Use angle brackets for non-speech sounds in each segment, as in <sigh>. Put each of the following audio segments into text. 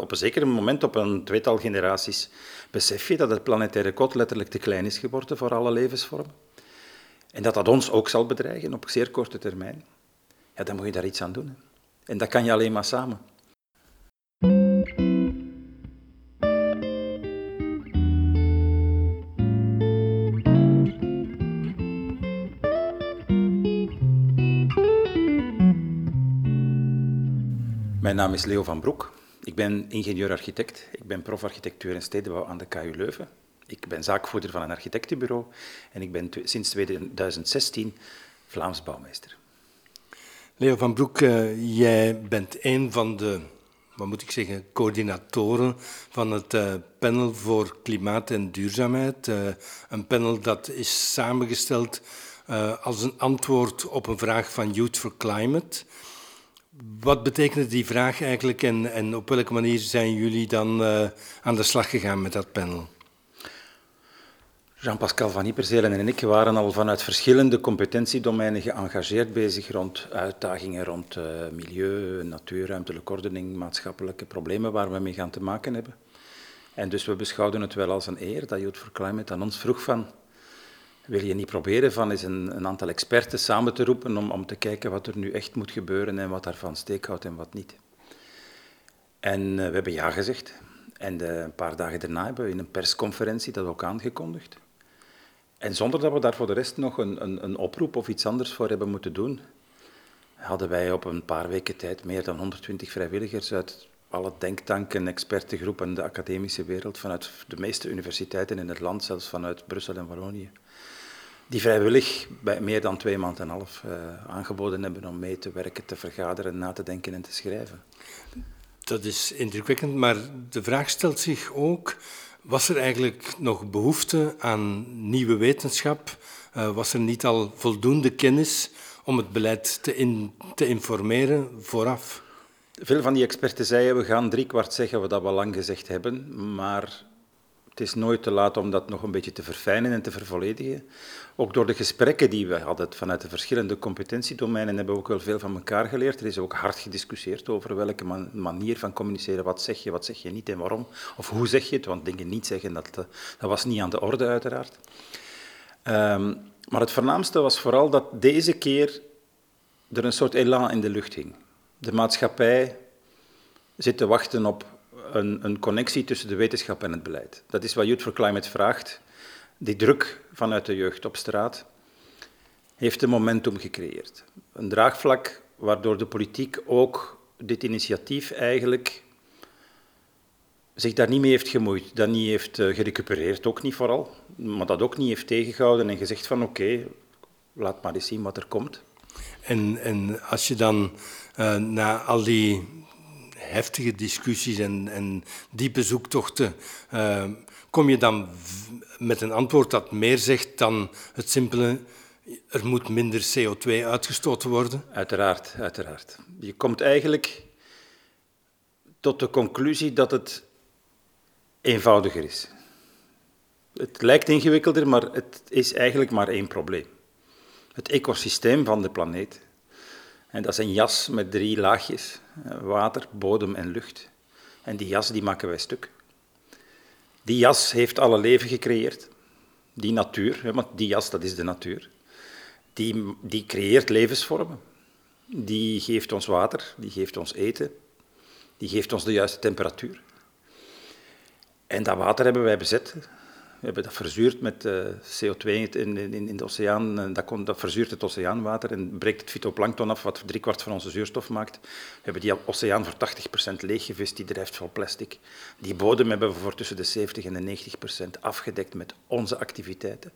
Op een zeker moment, op een tweetal generaties, besef je dat het planetaire kot letterlijk te klein is geworden voor alle levensvormen. En dat dat ons ook zal bedreigen op zeer korte termijn. Ja, dan moet je daar iets aan doen. En dat kan je alleen maar samen. Mijn naam is Leo van Broek. Ik ben ingenieur-architect. Ik ben prof architectuur en stedenbouw aan de KU Leuven. Ik ben zaakvoerder van een architectenbureau en ik ben sinds 2016 Vlaams bouwmeester. Leo van Broek, uh, jij bent een van de, wat moet ik zeggen, coördinatoren van het uh, panel voor klimaat en duurzaamheid. Uh, een panel dat is samengesteld als een antwoord op een vraag van Youth for Climate. Wat betekent die vraag eigenlijk en, en op welke manier zijn jullie dan uh, aan de slag gegaan met dat panel? Jean-Pascal van Ieperzelen en ik waren al vanuit verschillende competentiedomeinen geëngageerd bezig rond uitdagingen rond uh, milieu, natuur, ruimtelijke ordening, maatschappelijke problemen waar we mee gaan te maken hebben. En dus we beschouwden het wel als een eer dat Youth for Climate aan ons vroeg van wil je niet proberen van eens een, een, aantal experten samen te roepen om, om te kijken wat er nu echt moet gebeuren en wat daarvan steek houdt en wat niet. En uh, we hebben ja gezegd. En uh, een paar dagen daarna hebben we in een persconferentie dat ook aangekondigd. En zonder dat we daar voor de rest nog een, een, een oproep of iets anders voor hebben moeten doen, hadden wij op een paar weken tijd meer dan 120 vrijwilligers uit alle denktanken, expertengroepen en de academische wereld, vanuit de meeste universiteiten in het land, zelfs vanuit Brussel en Wallonië, die vrijwillig bij meer dan twee maanden en een half uh, aangeboden hebben om mee te werken, te vergaderen, na te denken en te schrijven. Dat is indrukwekkend, maar de vraag stelt zich ook, was er eigenlijk nog behoefte aan nieuwe wetenschap? Uh, was er niet al voldoende kennis om het beleid te, in, te informeren vooraf? Veel van die experten zeiden, we gaan driekwart zeggen wat we lang gezegd hebben, maar het is nooit te laat om dat nog een beetje te verfijnen en te vervolledigen. Ook door de gesprekken die we hadden vanuit de verschillende competentiedomeinen hebben we ook wel veel van elkaar geleerd. Er is ook hard gediscussieerd over welke manier van communiceren, wat zeg je, wat zeg je niet en waarom. Of hoe zeg je het, want dingen niet zeggen, dat, dat was niet aan de orde uiteraard. Um, maar het voornaamste was vooral dat deze keer er een soort elan in de lucht hing. De maatschappij zit te wachten op een, een, connectie tussen de wetenschap en het beleid. Dat is wat Youth for Climate vraagt. Die druk vanuit de jeugd op straat heeft een momentum gecreëerd. Een draagvlak waardoor de politiek ook dit initiatief eigenlijk zich daar niet mee heeft gemoeid, dat niet heeft uh, gerecupereerd, ook niet vooral, maar dat ook niet heeft tegengehouden en gezegd van oké, laat maar eens zien wat er komt. En, en als je dan uh, na al die heftige discussies en, en diepe zoektochten, uh, kom je dan met een antwoord dat meer zegt dan het simpele er moet minder CO2 uitgestoten worden? Uiteraard, uiteraard. Je komt eigenlijk tot de conclusie dat het eenvoudiger is. Het lijkt ingewikkelder, maar het is eigenlijk maar één probleem. Het ecosysteem van de planeet. En dat is een jas met drie laagjes: water, bodem en lucht. En die jas die maken wij stuk. Die jas heeft alle leven gecreëerd. Die natuur, want die jas dat is de natuur. Die, die creëert levensvormen. Die geeft ons water, die geeft ons eten, die geeft ons de juiste temperatuur. En dat water hebben wij bezet. Hebben dat verzuurd met uh, CO2 in, in, in, de oceaan. Dat, dat verzuurt het oceaanwater en breekt het fytoplankton af, wat driekwart van onze zuurstof maakt. We hebben die oceaan voor 80% leeggevist, die drijft vol plastic. Die bodem hebben we voor tussen de 70 en de 90% afgedekt met onze activiteiten.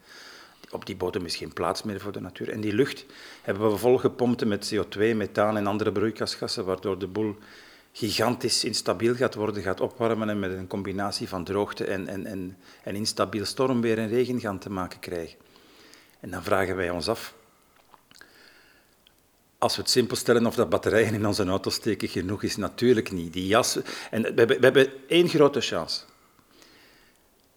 Op die bodem is geen plaats meer voor de natuur. En die lucht hebben we volgepompt met CO2, methaan en andere broeikasgassen, waardoor de boel gigantisch instabiel gaat worden, gaat opwarmen en met een combinatie van droogte en, en, en, en instabiel stormweer en regen gaan te maken krijgen. En dan vragen wij ons af, als we het simpel stellen of dat batterijen in onze auto steken genoeg is, natuurlijk niet. Die jas, en we we hebben één grote chance.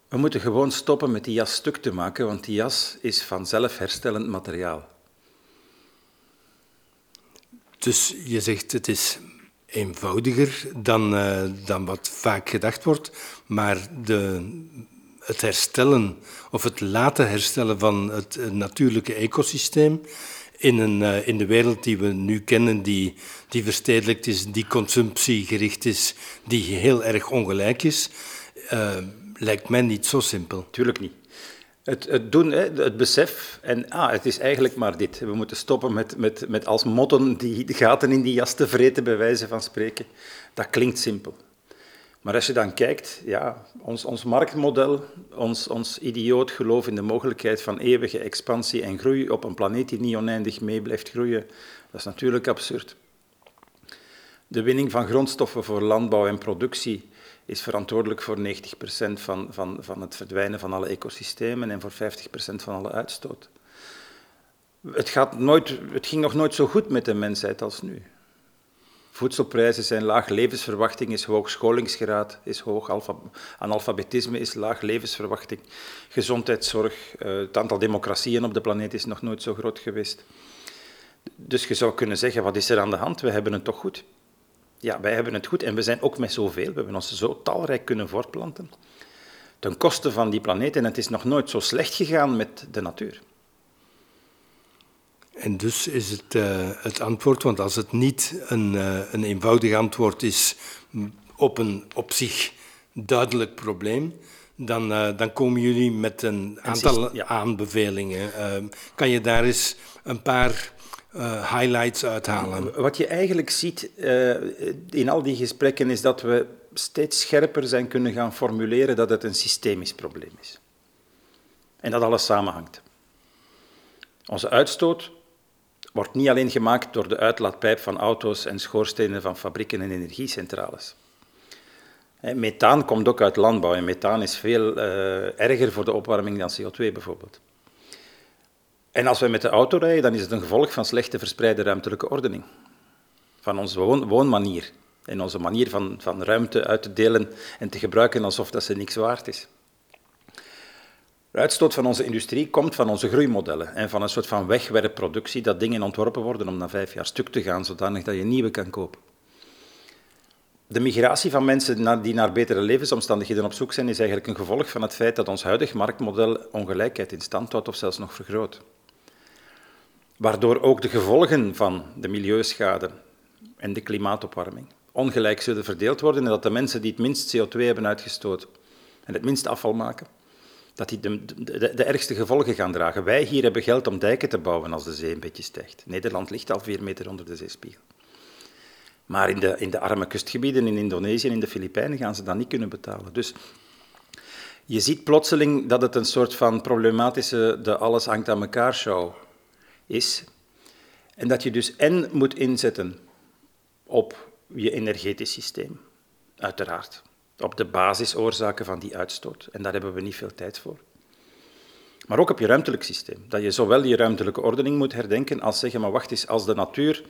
We moeten gewoon stoppen met die jas stuk te maken, want die jas is vanzelf herstellend materiaal. Dus je zegt het is eenvoudiger dan, uh, dan wat vaak gedacht wordt. Maar de, het herstellen of het laten herstellen van het natuurlijke ecosysteem in, een, uh, in de wereld die we nu kennen, die, die verstedelijkt is, die consumptiegericht is, die heel erg ongelijk is, lijkt mij niet zo simpel. Tuurlijk niet. Het, het doen, het besef, en ah, het is eigenlijk maar dit. We moeten stoppen met, met, met als motten die gaten in die jas te vreten, bij wijze van spreken. Dat klinkt simpel. Maar als je dan kijkt, ja, ons, ons marktmodel, ons, ons idioot geloof in de mogelijkheid van eeuwige expansie en groei op een planeet die niet oneindig mee blijft groeien, dat is natuurlijk absurd. De winning van grondstoffen voor landbouw en productie is verantwoordelijk voor 90% van, van, van het verdwijnen van alle ecosystemen en voor 50% van alle uitstoot. Het, gaat nooit, het ging nog nooit zo goed met de mensheid als nu. Voedselprijzen zijn laag, levensverwachting is hoog, scholingsgraad is hoog, analfabetisme is laag, levensverwachting, gezondheidszorg, eh, het aantal democratieën op de planeet is nog nooit zo groot geweest. Dus je zou kunnen zeggen, wat is er aan de hand? We hebben het toch goed? Ja, wij hebben het goed en we zijn ook met zoveel. We hebben ons zo talrijk kunnen voortplanten. Ten koste van die planeet en het is nog nooit zo slecht gegaan met de natuur. En dus is het uh, het antwoord, want als het niet een, uh, een eenvoudig antwoord is op een op zich duidelijk probleem, dan, uh, dan komen jullie met een aantal ja. aanbevelingen. Ehm, kan je daar eens een paar highlights uithalen? Wat je eigenlijk ziet in al die gesprekken is dat we steeds scherper zijn kunnen gaan formuleren dat het een systemisch probleem is. En dat alles samenhangt. Onze uitstoot wordt niet alleen gemaakt door de uitlaatpijp van auto's en schoorstenen van fabrieken en energiecentrales. Methaan komt ook uit landbouw en methaan is veel uh, erger voor de opwarming dan CO2 bijvoorbeeld. En als we met de auto rijden, dan is het een gevolg van slechte verspreide ruimtelijke ordening. Van onze woon woonmanier en onze manier van, van ruimte uit te delen en te gebruiken alsof dat ze niks waard is. De uitstoot van onze industrie komt van onze groeimodellen en van een soort van wegwerpproductie dat dingen ontworpen worden om na vijf jaar stuk te gaan, zodanig dat je nieuwe kan kopen. De migratie van mensen die naar betere levensomstandigheden op zoek zijn, is eigenlijk een gevolg van het feit dat ons huidig marktmodel ongelijkheid in stand houdt of zelfs nog vergroot. Waardoor ook de gevolgen van de milieuschade en de klimaatopwarming ongelijk zullen verdeeld worden en dat de mensen die het minst CO2 hebben uitgestoten en het minst afval maken, dat die de, de, ergste gevolgen gaan dragen. Wij hier hebben geld om dijken te bouwen als de zee een beetje stijgt. Nederland ligt al vier meter onder de zeespiegel. Maar in de, in de arme kustgebieden in Indonesië en in de Filipijnen gaan ze dat niet kunnen betalen. Dus je ziet plotseling dat het een soort van problematische de alles hangt aan elkaar show is. En dat je dus en moet inzetten op je energetisch systeem, uiteraard op de basisoorzaken van die uitstoot. En daar hebben we niet veel tijd voor. Maar ook op je ruimtelijk systeem. Dat je zowel je ruimtelijke ordening moet herdenken als zeggen, maar wacht eens, als de natuur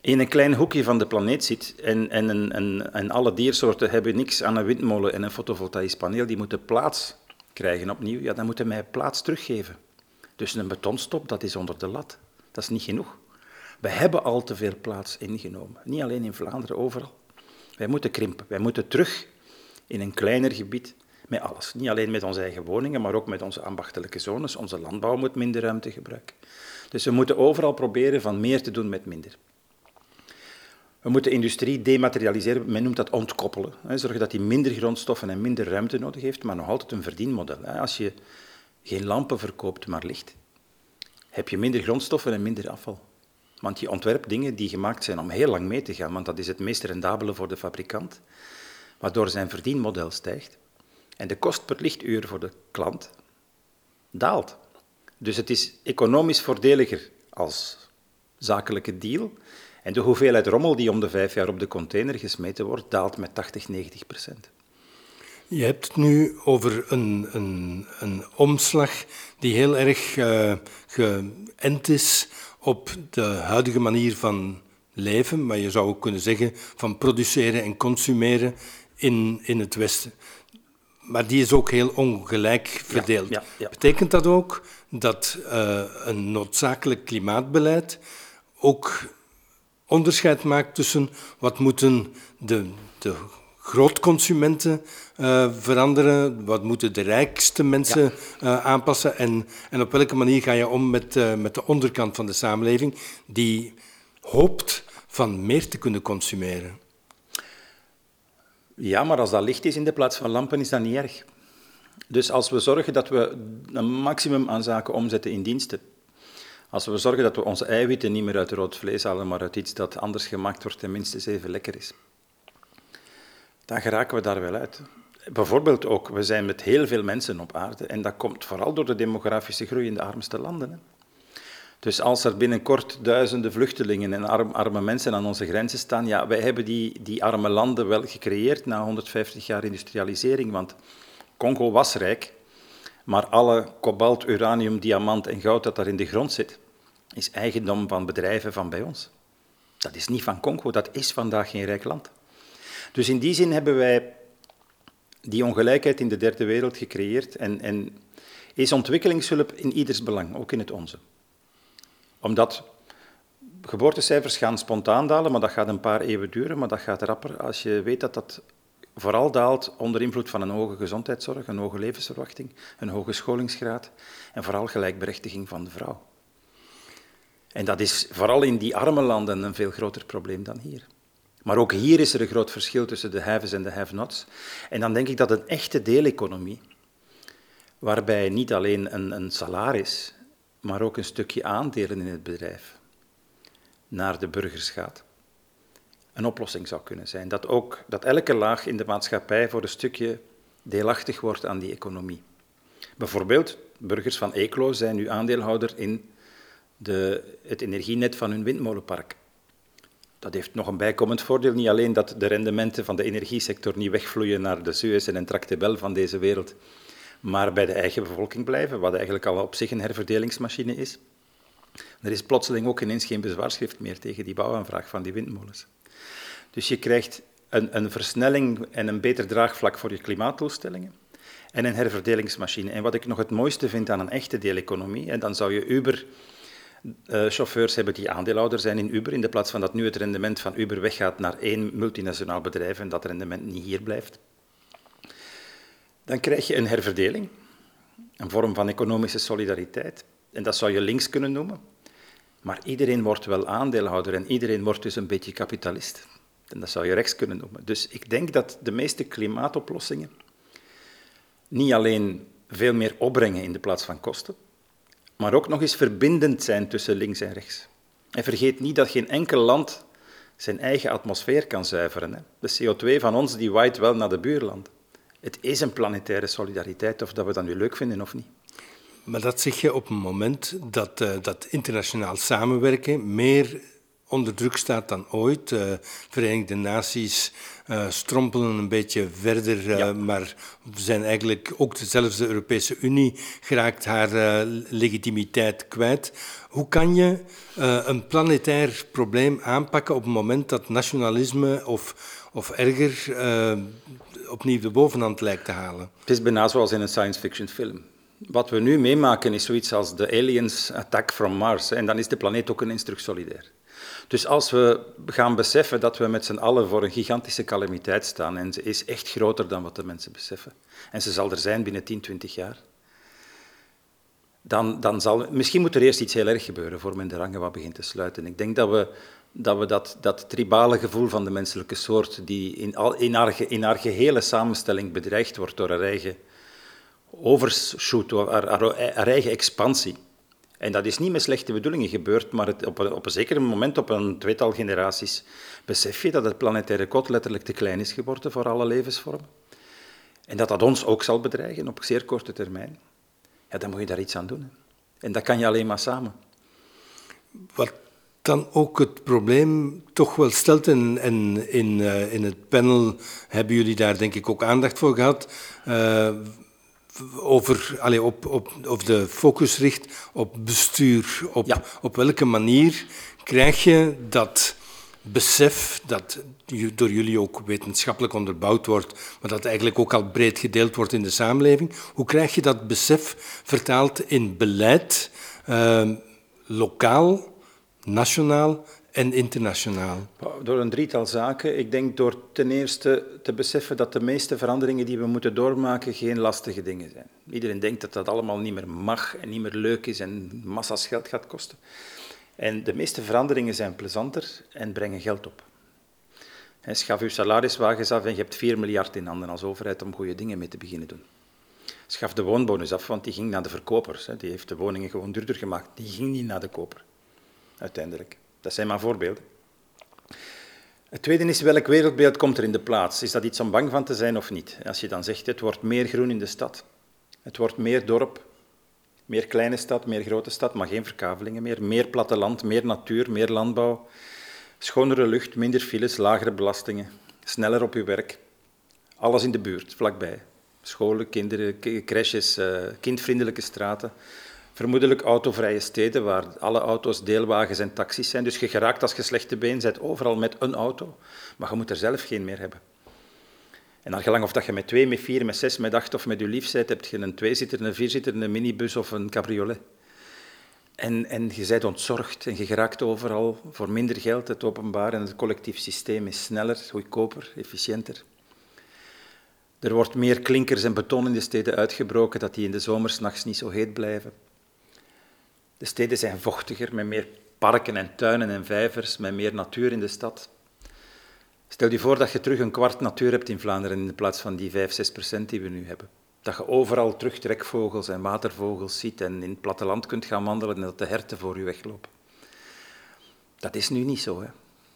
in een klein hoekje van de planeet zit en, en, en, en alle diersoorten hebben niks aan een windmolen en een fotovoltaïsch paneel, die moeten plaats krijgen opnieuw, ja, dan moeten wij plaats teruggeven. Dus een betonstop, dat is onder de lat. Dat is niet genoeg. We hebben al te veel plaats ingenomen. Niet alleen in Vlaanderen, overal. Wij moeten krimpen. Wij moeten terug in een kleiner gebied met alles. Niet alleen met onze eigen woningen, maar ook met onze ambachtelijke zones. Onze landbouw moet minder ruimte gebruiken. Dus we moeten overal proberen van meer te doen met minder. We moeten industrie dematerialiseren, men noemt dat ontkoppelen. Zorgen dat die minder grondstoffen en minder ruimte nodig heeft, maar nog altijd een verdienmodel. Als je geen lampen verkoopt, maar licht, heb je minder grondstoffen en minder afval. Want je ontwerpt dingen die gemaakt zijn om heel lang mee te gaan, want dat is het meest rendabele voor de fabrikant, waardoor zijn verdienmodel stijgt. En de kost per lichtuur voor de klant daalt. Dus het is economisch voordeliger als zakelijke deal. En de hoeveelheid rommel die om de vijf jaar op de container gesmeten wordt, daalt met 80, 90 procent. Je hebt het nu over een, een, een omslag die heel erg uh, geënt is op de huidige manier van leven, maar je zou ook kunnen zeggen van produceren en consumeren in, in het Westen. Maar die is ook heel ongelijk verdeeld. Ja, ja, Betekent dat ook dat uh, een noodzakelijk klimaatbeleid ook onderscheid maakt tussen wat moeten de, de grootconsumenten uh, veranderen, wat moeten de rijkste mensen uh, aanpassen en, en op welke manier ga je om met, uh, met de onderkant van de samenleving die hoopt van meer te kunnen consumeren. Ja, maar als dat licht is in de plaats van lampen, is dat niet erg. Dus als we zorgen dat we een maximum aan zaken omzetten in diensten, als we zorgen dat we onze eiwitten niet meer uit rood vlees halen, maar uit iets dat anders gemaakt wordt en minstens even lekker is, dan geraken we daar wel uit. Bijvoorbeeld ook, we zijn met heel veel mensen op aarde en dat komt vooral door de demografische groei in de armste landen. Hè. Dus als er binnenkort duizenden vluchtelingen en arme mensen aan onze grenzen staan, ja, wij hebben die, die arme landen wel gecreëerd na 150 jaar industrialisering, want Congo was rijk, maar alle kobalt, uranium, diamant en goud dat daar in de grond zit, is eigendom van bedrijven van bij ons. Dat is niet van Congo, dat is vandaag geen rijk land. Dus in die zin hebben wij die ongelijkheid in de derde wereld gecreëerd en, en is ontwikkelingshulp in ieders belang, ook in het onze. Omdat geboortecijfers gaan spontaan dalen, maar dat gaat een paar eeuwen duren, maar dat gaat rapper als je weet dat dat vooral daalt onder invloed van een hoge gezondheidszorg, een hoge levensverwachting, een hoge scholingsgraad en vooral gelijkberechtiging van de vrouw. En dat is vooral in die arme landen een veel groter probleem dan hier. Maar ook hier is er een groot verschil tussen de haves en de have-nots. En dan denk ik dat een echte deeleconomie, waarbij niet alleen een, een salaris, maar ook een stukje aandelen in het bedrijf naar de burgers gaat, een oplossing zou kunnen zijn. Dat, ook, dat elke laag in de maatschappij voor een stukje deelachtig wordt aan die economie. Bijvoorbeeld, burgers van Eeklo zijn nu aandeelhouder in de, het energienet van hun windmolenpark. Dat heeft nog een bijkomend voordeel, niet alleen dat de rendementen van de energiesector niet wegvloeien naar de Suez en Tractebel van deze wereld, maar bij de eigen bevolking blijven, wat eigenlijk al op zich een herverdelingsmachine is. Er is plotseling ook ineens geen bezwaarschrift meer tegen die bouwaanvraag van die windmolens. Dus je krijgt een, een versnelling en een beter draagvlak voor je klimaatdoelstellingen en een herverdelingsmachine. En wat ik nog het mooiste vind aan een echte deeleconomie, en dan zou je Uber uh, chauffeurs hebben die aandeelhouder zijn in Uber, in de plaats van dat nu het rendement van Uber weggaat naar één multinationaal bedrijf en dat rendement niet hier blijft. Dan krijg je een herverdeling, een vorm van economische solidariteit. En dat zou je links kunnen noemen. Maar iedereen wordt wel aandeelhouder en iedereen wordt dus een beetje kapitalist. En dat zou je rechts kunnen noemen. Dus ik denk dat de meeste klimaatoplossingen niet alleen veel meer opbrengen in de plaats van kosten, maar ook nog eens verbindend zijn tussen links en rechts. En vergeet niet dat geen enkel land zijn eigen atmosfeer kan zuiveren. Hè. De CO2 van ons die waait wel naar de buurland. Het is een planetaire solidariteit, of dat we dat nu leuk vinden of niet. Maar dat zeg je op een moment dat, uh, dat internationaal samenwerken meer onder druk staat dan ooit. De uh, Verenigde Naties uh, strompelen een beetje verder, uh, ja. maar zijn eigenlijk ook dezelfde Europese Unie geraakt haar legitimiteit kwijt. Hoe kan je een planetair probleem aanpakken op het moment dat nationalisme of, of erger opnieuw de bovenhand lijkt te halen? Het is bijna zoals in een science fiction film. Wat we nu meemaken is zoiets als de aliens attack from Mars. En dan is de planeet ook een stuk solidair. Dus als we gaan beseffen dat we met z'n allen voor een gigantische calamiteit staan, en ze is echt groter dan wat de mensen beseffen, en ze zal er zijn binnen 10, 20 jaar, dan, dan zal... Misschien moet er eerst iets heel erg gebeuren voor men de rangen wat begint te sluiten. Ik denk dat we dat, we dat, dat tribale gevoel van de menselijke soort, die in, al, in, haar, in haar gehele samenstelling bedreigd wordt door haar eigen overshoot, haar, haar, haar eigen expansie, en dat is niet met slechte bedoelingen gebeurd, maar het, op, een, op een zeker moment, op een tweetal generaties, besef je dat het planetaire kot letterlijk te klein is geworden voor alle levensvormen. En dat dat ons ook zal bedreigen op zeer korte termijn. Ja, dan moet je daar iets aan doen. En dat kan je alleen maar samen. Wat dan ook het probleem toch wel stelt, en, en in, uh, in het panel hebben jullie daar denk ik ook aandacht voor gehad, uh, over, allez, op, op, of de focus richt op bestuur. Op, ja. op welke manier krijg je dat besef dat door jullie ook wetenschappelijk onderbouwd wordt, maar dat eigenlijk ook al breed gedeeld wordt in de samenleving. Hoe krijg je dat besef vertaald in beleid, eh, lokaal, nationaal en internationaal? Door een drietal zaken. Ik denk door ten eerste te beseffen dat de meeste veranderingen die we moeten doormaken geen lastige dingen zijn. Iedereen denkt dat dat allemaal niet meer mag en niet meer leuk is en massa's geld gaat kosten. En de meeste veranderingen zijn plezanter en brengen geld op. schaf uw salariswagens af en je hebt 4 miljard in handen als overheid om goede dingen mee te beginnen doen. Schaf de woonbonus af, want die ging naar de verkopers. Die heeft de woningen gewoon duurder gemaakt. Die ging niet naar de koper, uiteindelijk. Dat zijn maar voorbeelden. Het tweede is, welk wereldbeeld komt er in de plaats? Is dat iets om bang van te zijn of niet? Als je dan zegt, het wordt meer groen in de stad, het wordt meer dorp, meer kleine stad, meer grote stad, maar geen verkavelingen meer, meer platteland, meer natuur, meer landbouw, schonere lucht, minder files, lagere belastingen, sneller op je werk, alles in de buurt, vlakbij. Scholen, kinderen, crèches, eh, kindvriendelijke straten, Vermoedelijk autovrije steden waar alle auto's deelwagens en taxis zijn. Dus je geraakt als je slechte been bent overal met een auto, maar je moet er zelf geen meer hebben. En dan gelang of dat je met twee, met vier, met zes, met acht of met je lief bent, heb je een tweezitter, een vierzitter, een minibus of een cabriolet. En, en je bent ontzorgd en je geraakt overal voor minder geld. Het openbaar en het collectief systeem is sneller, goedkoper, efficiënter. Er wordt meer klinkers en beton in de steden uitgebroken, dat die in de zomer nachts niet zo heet blijven. De steden zijn vochtiger, met meer parken en tuinen en vijvers, met meer natuur in de stad. Stel je voor dat je terug een kwart natuur hebt in Vlaanderen in plaats van die 5, 6 procent die we nu hebben. Dat je overal terug trekvogels en watervogels ziet en in het platteland kunt gaan wandelen en dat de herten voor je weglopen. Dat is nu niet zo. Hè?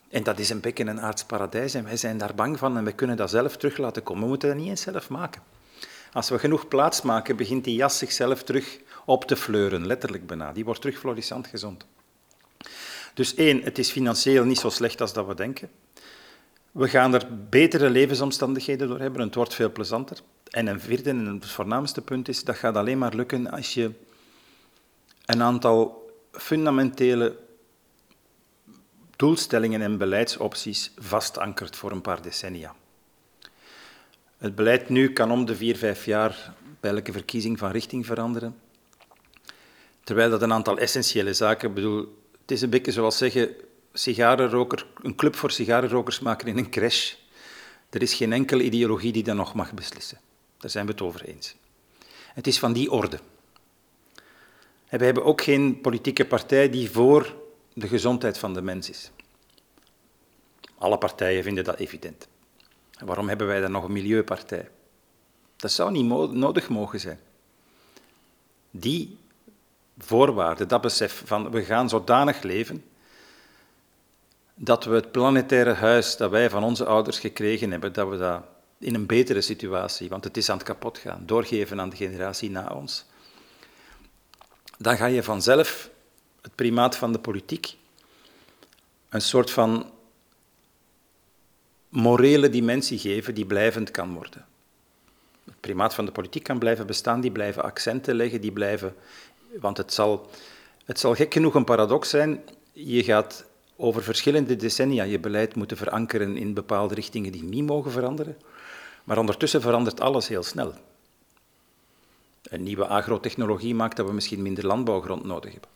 En dat is een beetje een aards paradijs en wij zijn daar bang van en we kunnen dat zelf terug laten komen. We moeten dat niet eens zelf maken. Als we genoeg plaats maken, begint die jas zichzelf terug op te fleuren, letterlijk bijna. Die wordt terug florissant gezond. Dus één, het is financieel niet zo slecht als dat we denken. We gaan er betere levensomstandigheden door hebben, het wordt veel plezanter. En een vierde en het voornaamste punt is, dat gaat alleen maar lukken als je een aantal fundamentele doelstellingen en beleidsopties vastankert voor een paar decennia. Het beleid nu kan om de vier, vijf jaar bij elke verkiezing van richting veranderen. Terwijl dat een aantal essentiële zaken, bedoel, het is een beetje zoals zeggen, sigarenroker, een club voor sigarenrokers maken in een crash. Er is geen enkele ideologie die dat nog mag beslissen. Daar zijn we het over eens. Het is van die orde. En we hebben ook geen politieke partij die voor de gezondheid van de mens is. Alle partijen vinden dat evident. Waarom hebben wij dan nog een milieupartij? Dat zou niet nodig mogen zijn. Die voorwaarde, dat besef van we gaan zodanig leven dat we het planetaire huis dat wij van onze ouders gekregen hebben, dat we dat in een betere situatie, want het is aan het kapot gaan, doorgeven aan de generatie na ons. Dan ga je vanzelf het primaat van de politiek een soort van morele dimensie geven die blijvend kan worden. Het primaat van de politiek kan blijven bestaan, die blijven accenten leggen, die blijven want het zal, het zal gek genoeg een paradox zijn. Je gaat over verschillende decennia je beleid moeten verankeren in bepaalde richtingen die niet mogen veranderen. Maar ondertussen verandert alles heel snel. Een nieuwe agrotechnologie maakt dat we misschien minder landbouwgrond nodig hebben.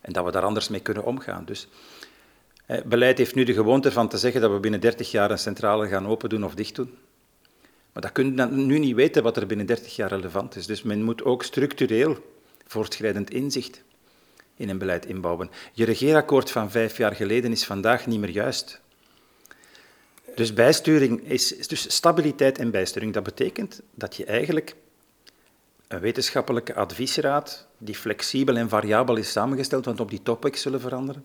En dat we daar anders mee kunnen omgaan. Dus beleid heeft nu de gewoonte van te zeggen dat we binnen 30 jaar een centrale gaan open doen of dicht doen. Maar dat kun je nu niet weten wat er binnen 30 jaar relevant is. Dus men moet ook structureel voortschrijdend inzicht in een beleid inbouwen. Je regeerakkoord van vijf jaar geleden is vandaag niet meer juist. Dus bijsturing is dus stabiliteit en bijsturing. Dat betekent dat je eigenlijk een wetenschappelijke adviesraad, die flexibel en variabel is samengesteld, want op die topics zullen veranderen,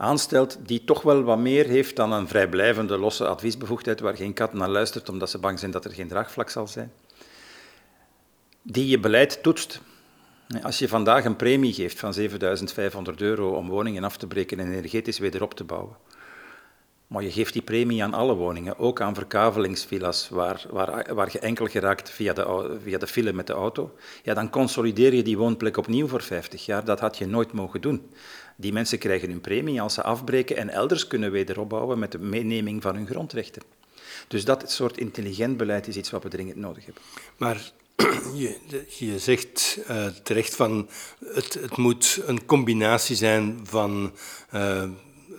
aanstelt die toch wel wat meer heeft dan een vrijblijvende losse adviesbevoegdheid waar geen kat naar luistert omdat ze bang zijn dat er geen draagvlak zal zijn die je beleid toetst. Als je vandaag een premie geeft van 7500 euro om woningen af te breken en energetisch weer op te bouwen, maar je geeft die premie aan alle woningen, ook aan verkavelingsvilla's, waar, waar, waar je enkel geraakt via de, via de file met de auto, ja, dan consolideer je die woonplek opnieuw voor 50 jaar. Dat had je nooit mogen doen. Die mensen krijgen hun premie als ze afbreken en elders kunnen wederopbouwen met de meeneming van hun grondrechten. Dus dat soort intelligent beleid is iets wat we dringend nodig hebben. Maar <clears throat> je, je zegt uh, terecht van het, het, moet een combinatie zijn van uh,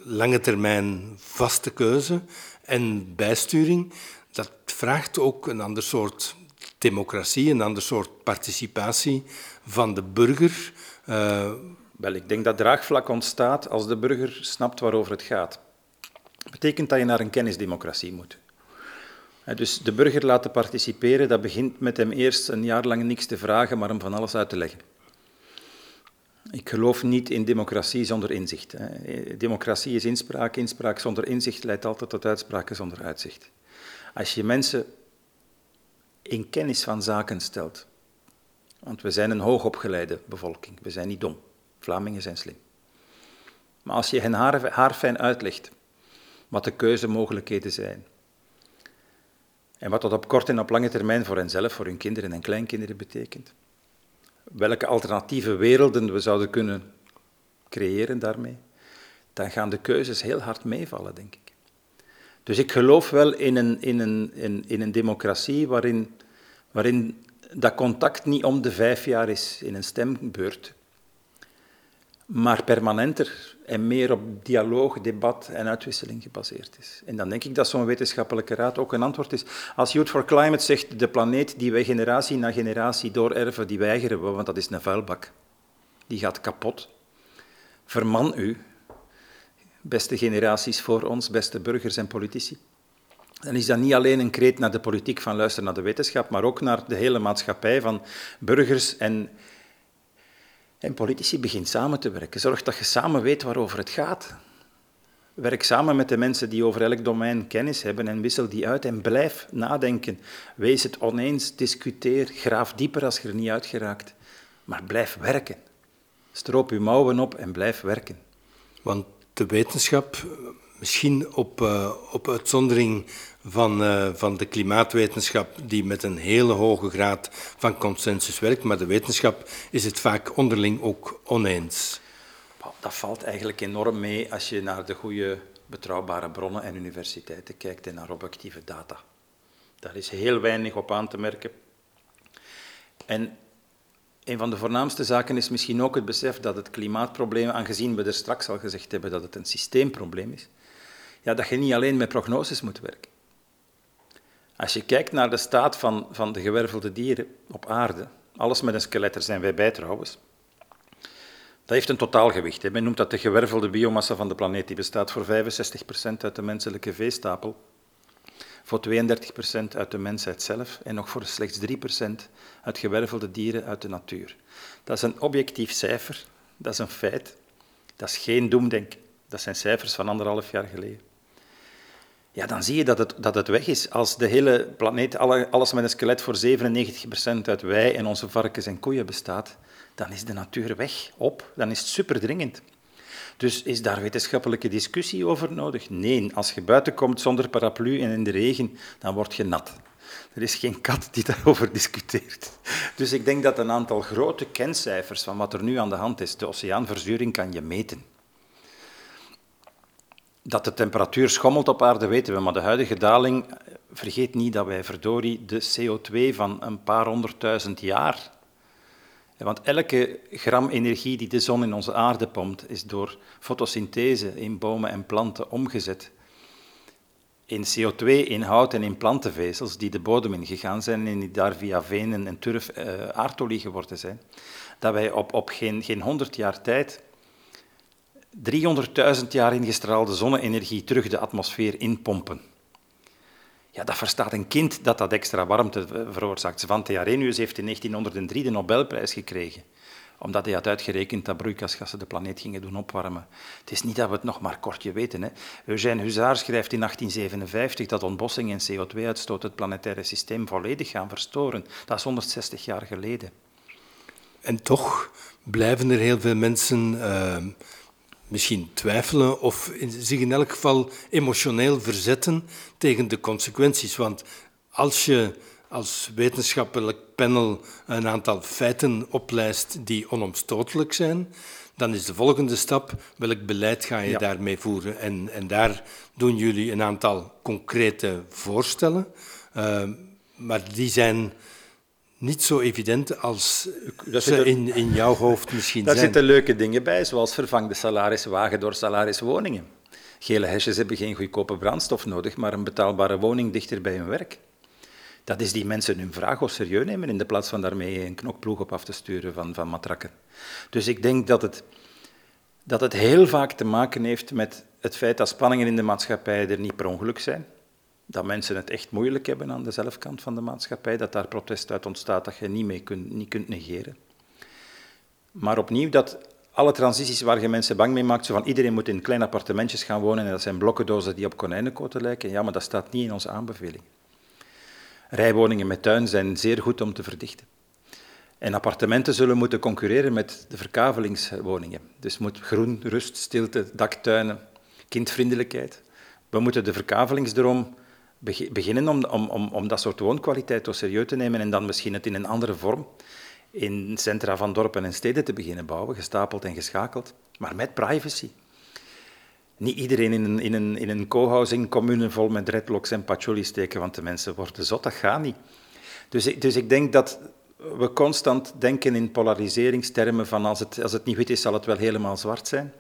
lange termijn vaste keuze en bijsturing. Dat vraagt ook een ander soort democratie, een ander soort participatie van de burger. Uh, Wel, ik denk dat draagvlak ontstaat als de burger snapt waarover het gaat. Dat betekent dat je naar een kennisdemocratie moet. Dus de burger laten participeren, dat begint met hem eerst een jaar lang niks te vragen, maar hem van alles uit te leggen. Ik geloof niet in democratie zonder inzicht. Democratie is inspraak, inspraak zonder inzicht leidt altijd tot uitspraken zonder uitzicht. Als je mensen in kennis van zaken stelt, want we zijn een hoogopgeleide bevolking, we zijn niet dom, Vlamingen zijn slim. Maar als je hen haarfijn uitlegt wat de keuzemogelijkheden zijn, en wat dat op korte en op lange termijn voor henzelf, voor hun kinderen en kleinkinderen betekent. Welke alternatieve werelden we zouden kunnen creëren daarmee. Dan gaan de keuzes heel hard meevallen, denk ik. Dus ik geloof wel in een, in een, in, in een democratie waarin, waarin dat contact niet om de vijf jaar is in een stembeurt, maar permanenter en meer op dialoog, debat en uitwisseling gebaseerd is. En dan denk ik dat zo'n wetenschappelijke raad ook een antwoord is. Als Youth for Climate zegt, de planeet die wij generatie na generatie doorerven, die weigeren we, want dat is een vuilbak. Die gaat kapot. Verman u, beste generaties voor ons, beste burgers en politici. Dan is dat niet alleen een kreet naar de politiek van luister naar de wetenschap, maar ook naar de hele maatschappij van burgers en en politici begint samen te werken. Zorg dat je samen weet waarover het gaat. Werk samen met de mensen die over elk domein kennis hebben en wissel die uit en blijf nadenken. Wees het oneens, discuteer, graaf dieper als je er niet uit geraakt. Maar blijf werken. Stroop je mouwen op en blijf werken. Want de wetenschap, misschien op, uh, op uitzondering van, uh, van de klimaatwetenschap, die met een hele hoge graad van consensus werkt, maar de wetenschap is het vaak onderling ook oneens. Dat valt eigenlijk enorm mee als je naar de goede betrouwbare bronnen en universiteiten kijkt en naar objectieve data. Daar is heel weinig op aan te merken. En een van de voornaamste zaken is misschien ook het besef dat het klimaatprobleem, aangezien we er straks al gezegd hebben dat het een systeemprobleem is, ja, dat je niet alleen met prognoses moet werken. Als je kijkt naar de staat van, van de gewervelde dieren op aarde, alles met een skelet, er zijn wij bij trouwens, dat heeft een totaalgewicht. Hè. Men noemt dat de gewervelde biomassa van de planeet. Die bestaat voor 65% uit de menselijke veestapel, voor 32% uit de mensheid zelf en nog voor slechts 3% uit gewervelde dieren uit de natuur. Dat is een objectief cijfer, dat is een feit, dat is geen doemdenken. Dat zijn cijfers van anderhalf jaar geleden ja, dan zie je dat het, dat het weg is. Als de hele planeet, alles met een skelet voor 97% uit wij en onze varkens en koeien bestaat, dan is de natuur weg, op, dan is het superdringend. Dus is daar wetenschappelijke discussie over nodig? Nee, als je buiten komt zonder paraplu en in de regen, dan word je nat. Er is geen kat die <laughs> daarover discuteert. Dus ik denk dat een aantal grote kencijfers van wat er nu aan de hand is, de oceaanverzuring kan je meten. Dat de temperatuur schommelt op aarde weten we, maar de huidige daling, vergeet niet dat wij verdorie de CO2 van een paar honderdduizend jaar. Want elke gram energie die de zon in onze aarde pompt, is door fotosynthese in bomen en planten omgezet in CO2, in hout en in plantenvezels die de bodem ingegaan zijn en die daar via venen en turf uh, aardolie geworden zijn. Dat wij op, op geen, geen 100 jaar tijd 300.000 jaar ingestraalde zonne-energie terug de atmosfeer inpompen. Ja, dat verstaat een kind dat dat extra warmte veroorzaakt. Svante Arrhenius heeft in 1903 de Nobelprijs gekregen, omdat hij had uitgerekend dat broeikasgassen de planeet gingen doen opwarmen. Het is niet dat we het nog maar kortje weten. Hè. Eugène Huzaar schrijft in 1857 dat ontbossing en CO2-uitstoot het planetaire systeem volledig gaan verstoren. Dat is 160 jaar geleden. En toch blijven er heel veel mensen... Uh misschien twijfelen of zich in elk geval emotioneel verzetten tegen de consequenties. Want als je als wetenschappelijk panel een aantal feiten oplijst die onomstotelijk zijn, dan is de volgende stap welk beleid ga je daarmee voeren. En, en daar doen jullie een aantal concrete voorstellen, uh, maar die zijn niet zo evident als ze in, in jouw hoofd misschien daar zijn. Daar zitten leuke dingen bij, zoals vervang de salariswagen door salariswoningen. Gele hesjes hebben geen goedkope brandstof nodig, maar een betaalbare woning dichter bij hun werk. Dat is die mensen hun vraag of serieus nemen, in de plaats van daarmee een knokploeg op af te sturen van, van matrakken. Dus ik denk dat het, dat het heel vaak te maken heeft met het feit dat spanningen in de maatschappij er niet per ongeluk zijn. Dat mensen het echt moeilijk hebben aan de zelfkant van de maatschappij, dat daar protest uit ontstaat dat je niet mee kunt, niet kunt negeren. Maar opnieuw, dat alle transities waar je mensen bang mee maakt, zo van iedereen moet in kleine appartementjes gaan wonen en dat zijn blokkendozen die op konijnenkoten lijken, ja, maar dat staat niet in onze aanbeveling. Rijwoningen met tuin zijn zeer goed om te verdichten. En appartementen zullen moeten concurreren met de verkavelingswoningen. Dus moet groen, rust, stilte, daktuinen, kindvriendelijkheid. We moeten de verkavelingsdroom beginnen om, om, om, om dat soort woonkwaliteit toch serieus te nemen en dan misschien het in een andere vorm in centra van dorpen en steden te beginnen bouwen, gestapeld en geschakeld, maar met privacy. Niet iedereen in een, in een, in een co-housing commune vol met dreadlocks en patchouli steken, want de mensen worden zot, dat gaat niet. Dus dus ik denk dat we constant denken in polariseringstermen van als het, als het niet wit is, zal het wel helemaal zwart zijn.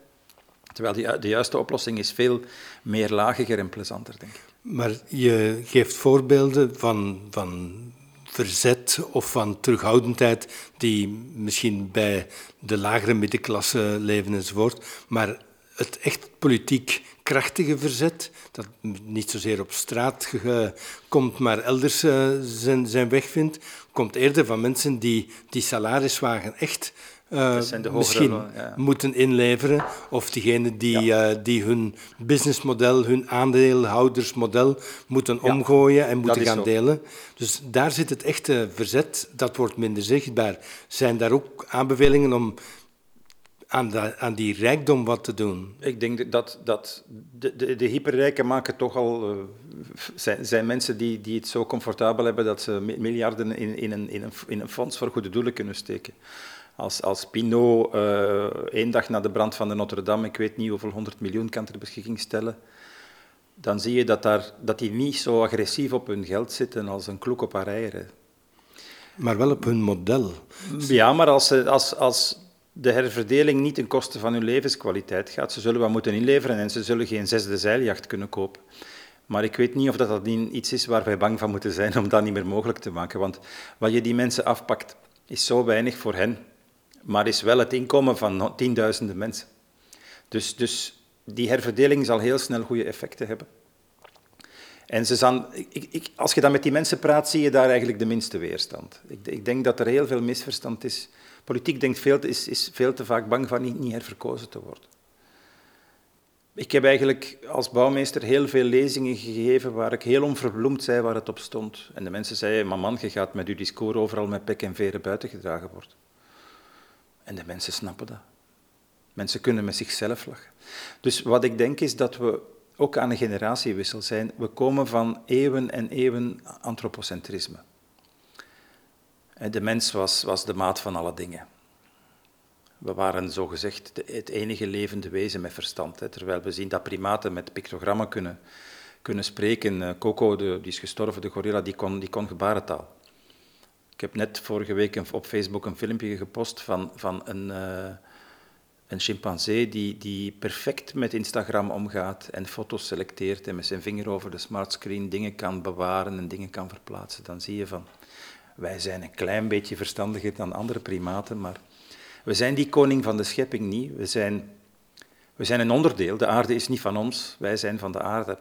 Terwijl de juiste oplossing is veel meer lagiger en plezanter, denk ik. Maar je geeft voorbeelden van, van verzet of van terughoudendheid die misschien bij de lagere middenklasse leven enzovoort, maar het echt politiek krachtige verzet, dat niet zozeer op straat komt, maar elders uh, zijn, zijn weg vindt, komt eerder van mensen die die salariswagen echt uh, misschien moeten inleveren. Of diegenen die, ja. uh, die hun businessmodel, hun aandeelhoudersmodel moeten omgooien en moeten gaan delen. Dus daar zit het echte verzet, dat wordt minder zichtbaar. Zijn daar ook aanbevelingen om aan, aan die rijkdom wat te doen? Ik denk dat, dat de, de, de hyperrijken maken toch al... Uh, zijn, zijn mensen die, die het zo comfortabel hebben dat ze miljarden in, in, een, in, een, in een fonds voor goede doelen kunnen steken. Als, als Pinot uh, één dag na de brand van de Notre-Dame, ik weet niet hoeveel honderd miljoen kan ter beschikking stellen, dan zie je dat, daar, dat die niet zo agressief op hun geld zitten als een kloek op haar eieren. Maar wel op hun model. Ja, maar als, als, als de herverdeling niet ten koste van hun levenskwaliteit gaat, ze zullen wat moeten inleveren en ze zullen geen zesde zeiljacht kunnen kopen. Maar ik weet niet of dat, dat iets is waar wij bang van moeten zijn om dat niet meer mogelijk te maken. Want wat je die mensen afpakt, is zo weinig voor hen maar is wel het inkomen van tienduizenden mensen. Dus, dus die herverdeling zal heel snel goede effecten hebben. En ze zijn, ik, ik, als je dan met die mensen praat, zie je daar eigenlijk de minste weerstand. Ik, ik denk dat er heel veel misverstand is. Politiek denkt veel, is, is veel te vaak bang van niet, niet herverkozen te worden. Ik heb eigenlijk als bouwmeester heel veel lezingen gegeven waar ik heel onverbloemd zei waar het op stond. En de mensen zeiden, maar je gaat met je discours overal met pek en veren buitengedragen worden. En de mensen snappen dat. Mensen kunnen met zichzelf lachen. Dus wat ik denk is dat we ook aan een generatiewissel zijn. We komen van eeuwen en eeuwen antropocentrisme. De mens was, was de maat van alle dingen. We waren zogezegd het enige levende wezen met verstand. Terwijl we zien dat primaten met pictogrammen kunnen, kunnen spreken. Eh, Coco, de, die is gestorven, de gorilla, die kon, die kon gebarentaal. Ik heb net vorige week op Facebook een filmpje gepost van, van een, uh, een chimpansee die, die perfect met Instagram omgaat en foto's selecteert en met zijn vinger over de smartscreen dingen kan bewaren en dingen kan verplaatsen. Dan zie je van, wij zijn een klein beetje verstandiger dan andere primaten, maar we zijn die koning van de schepping niet. We zijn, we zijn een onderdeel. De aarde is niet van ons, wij zijn van de aarde.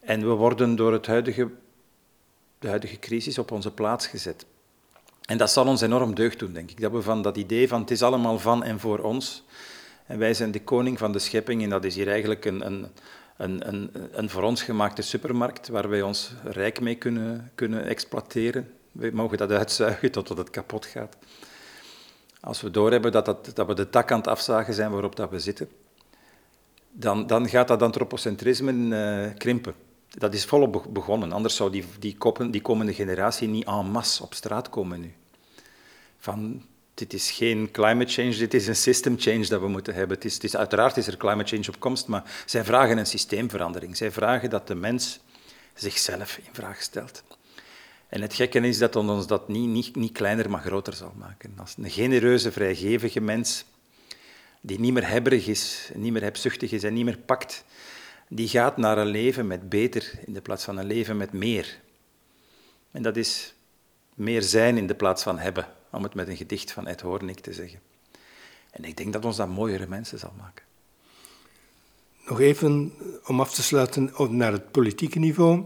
En we worden door het huidige de huidige crisis op onze plaats gezet. En dat zal ons enorm deugd doen, denk ik. Dat we van dat idee van het is allemaal van en voor ons. En wij zijn de koning van de schepping en dat is hier eigenlijk een, een, een, een, een voor ons gemaakte supermarkt waar wij ons rijk mee kunnen, kunnen exploiteren. We mogen dat uitzuigen totdat het kapot gaat. Als we doorhebben dat, dat, dat we de tak aan het afzagen zijn waarop dat we zitten, dan, dan gaat dat antropocentrisme uh, krimpen dat is volop begonnen. Anders zou die, die, koppen, die komende generatie niet en masse op straat komen nu. Van, dit is geen climate change, dit is een system change dat we moeten hebben. Het is, het is, uiteraard is er climate change op komst, maar zij vragen een systeemverandering. Zij vragen dat de mens zichzelf in vraag stelt. En het gekke is dat ons dat niet, niet, niet kleiner, maar groter zal maken. Als een genereuze, vrijgevige mens, die niet meer hebberig is, niet meer hebzuchtig is en niet meer pakt, die gaat naar een leven met beter in de plaats van een leven met meer. En dat is meer zijn in de plaats van hebben, om het met een gedicht van Ed Hoornik te zeggen. En ik denk dat ons dat mooiere mensen zal maken. Nog even om af te sluiten naar het politieke niveau.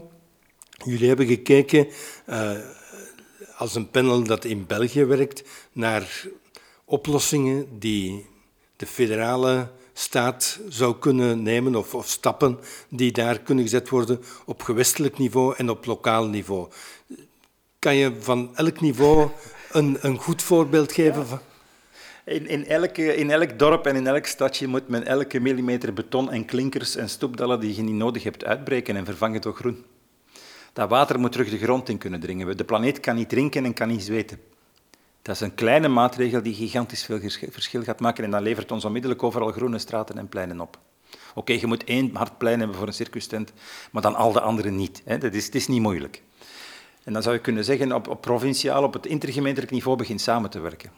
Jullie hebben gekeken, uh, als een panel dat in België werkt, naar oplossingen die de federale staat zou kunnen nemen, of, of, stappen die daar kunnen gezet worden op gewestelijk niveau en op lokaal niveau. Kan je van elk niveau een, een goed voorbeeld geven? Van? In, in, elke, in elk dorp en in elk stadje moet men elke millimeter beton en klinkers en stoepdallen die je niet nodig hebt uitbreken en vervangen door groen. Dat water moet terug de grond in kunnen dringen. De planeet kan niet drinken en kan niet zweten. Dat is een kleine maatregel die gigantisch veel verschil gaat maken en dat levert ons onmiddellijk overal groene straten en pleinen op. Oké, je moet één hard plein hebben voor een circustent, maar dan al de anderen niet. Hè. Dat is, het is niet moeilijk. En dan zou je kunnen zeggen, op, op provinciaal, op het intergemeentelijk niveau begint samen te werken.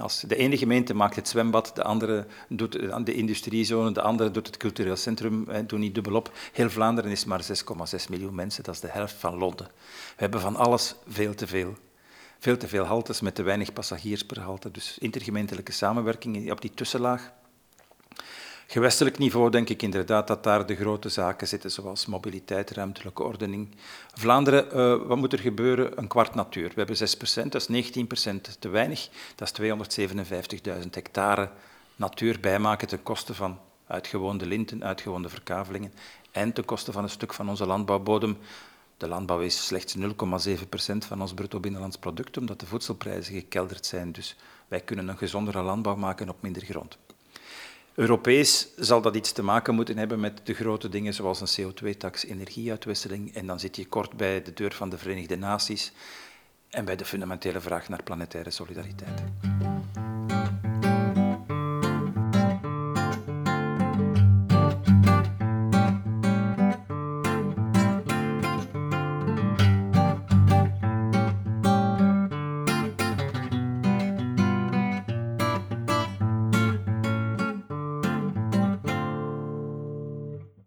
Als de ene gemeente maakt het zwembad, de andere doet de industriezone, de andere doet het cultureel centrum, doe niet dubbelop. Heel Vlaanderen is maar 6,6 miljoen mensen, dat is de helft van Londen. We hebben van alles veel te veel. Veel te veel haltes met te weinig passagiers per halte. Dus intergemeentelijke samenwerking op die tussenlaag, Gewestelijk niveau denk ik inderdaad dat daar de grote zaken zitten, zoals mobiliteit, ruimtelijke ordening. Vlaanderen, uh, wat moet er gebeuren? Een kwart natuur. We hebben 6%, dat is 19% te weinig. Dat is 257.000 hectare natuur bijmaken ten koste van uitgewoonde linten, uitgewoonde verkavelingen en ten koste van een stuk van onze landbouwbodem. De landbouw is slechts 0,7% van ons bruto binnenlands product, omdat de voedselprijzen gekelderd zijn. Dus wij kunnen een gezondere landbouw maken op minder grond. Europees zal dat iets te maken moeten hebben met de grote dingen zoals een CO2-tax, energieuitwisseling. En dan zit je kort bij de deur van de Verenigde Naties en bij de fundamentele vraag naar planetaire solidariteit.